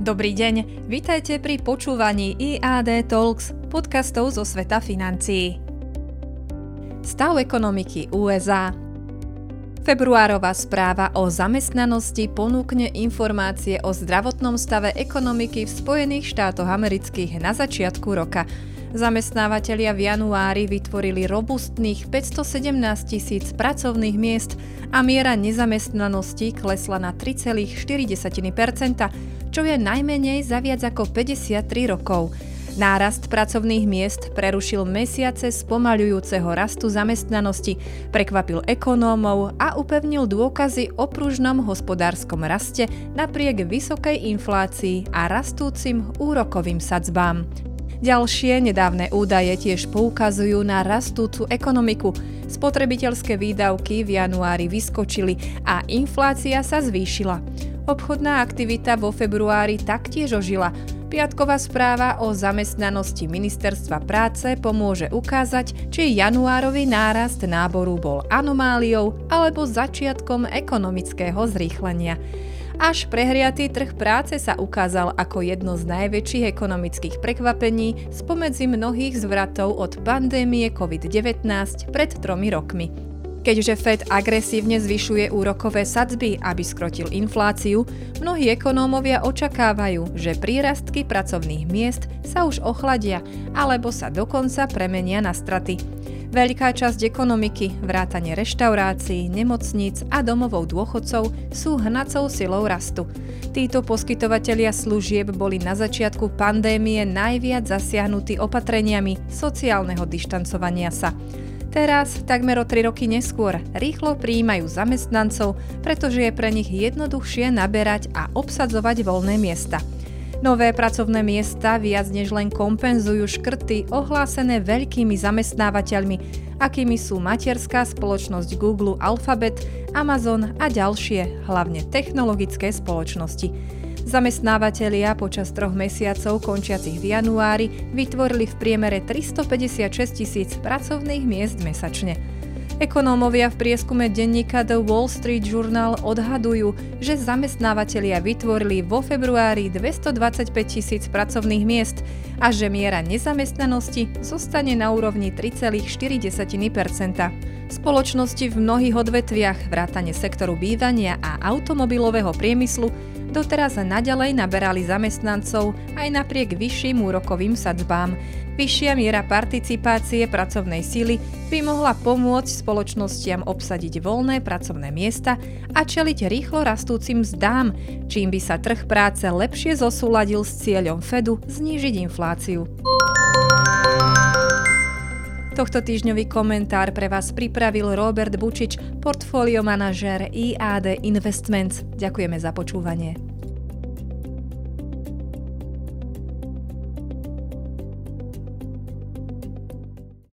Dobrý deň, vítajte pri počúvaní IAD Talks, podcastov zo sveta financií. Stav ekonomiky USA Februárová správa o zamestnanosti ponúkne informácie o zdravotnom stave ekonomiky v Spojených štátoch amerických na začiatku roka. Zamestnávateľia v januári vytvorili robustných 517 tisíc pracovných miest a miera nezamestnanosti klesla na 3,4% čo je najmenej za viac ako 53 rokov. Nárast pracovných miest prerušil mesiace spomaľujúceho rastu zamestnanosti, prekvapil ekonómov a upevnil dôkazy o pružnom hospodárskom raste napriek vysokej inflácii a rastúcim úrokovým sadzbám. Ďalšie nedávne údaje tiež poukazujú na rastúcu ekonomiku. Spotrebiteľské výdavky v januári vyskočili a inflácia sa zvýšila. Obchodná aktivita vo februári taktiež ožila. Piatková správa o zamestnanosti Ministerstva práce pomôže ukázať, či januárový nárast náboru bol anomáliou alebo začiatkom ekonomického zrýchlenia. Až prehriatý trh práce sa ukázal ako jedno z najväčších ekonomických prekvapení spomedzi mnohých zvratov od pandémie COVID-19 pred tromi rokmi. Keďže Fed agresívne zvyšuje úrokové sadzby, aby skrotil infláciu, mnohí ekonómovia očakávajú, že prírastky pracovných miest sa už ochladia alebo sa dokonca premenia na straty. Veľká časť ekonomiky, vrátane reštaurácií, nemocníc a domovou dôchodcov sú hnacou silou rastu. Títo poskytovatelia služieb boli na začiatku pandémie najviac zasiahnutí opatreniami sociálneho dištancovania sa. Teraz, takmer o 3 roky neskôr, rýchlo prijímajú zamestnancov, pretože je pre nich jednoduchšie naberať a obsadzovať voľné miesta. Nové pracovné miesta viac než len kompenzujú škrty ohlásené veľkými zamestnávateľmi, akými sú materská spoločnosť Google Alphabet, Amazon a ďalšie, hlavne technologické spoločnosti. Zamestnávateľia počas troch mesiacov končiacich v januári vytvorili v priemere 356 tisíc pracovných miest mesačne. Ekonómovia v prieskume denníka The Wall Street Journal odhadujú, že zamestnávateľia vytvorili vo februári 225 tisíc pracovných miest a že miera nezamestnanosti zostane na úrovni 3,4% Spoločnosti v mnohých odvetviach, vrátane sektoru bývania a automobilového priemyslu, doteraz naďalej naberali zamestnancov aj napriek vyšším úrokovým sadzbám. Vyššia miera participácie pracovnej sily by mohla pomôcť spoločnostiam obsadiť voľné pracovné miesta a čeliť rýchlo rastúcim zdám, čím by sa trh práce lepšie zosúladil s cieľom Fedu znížiť infláciu. Tohto týždňový komentár pre vás pripravil Robert Bučič, portfólio IAD Investments. Ďakujeme za počúvanie.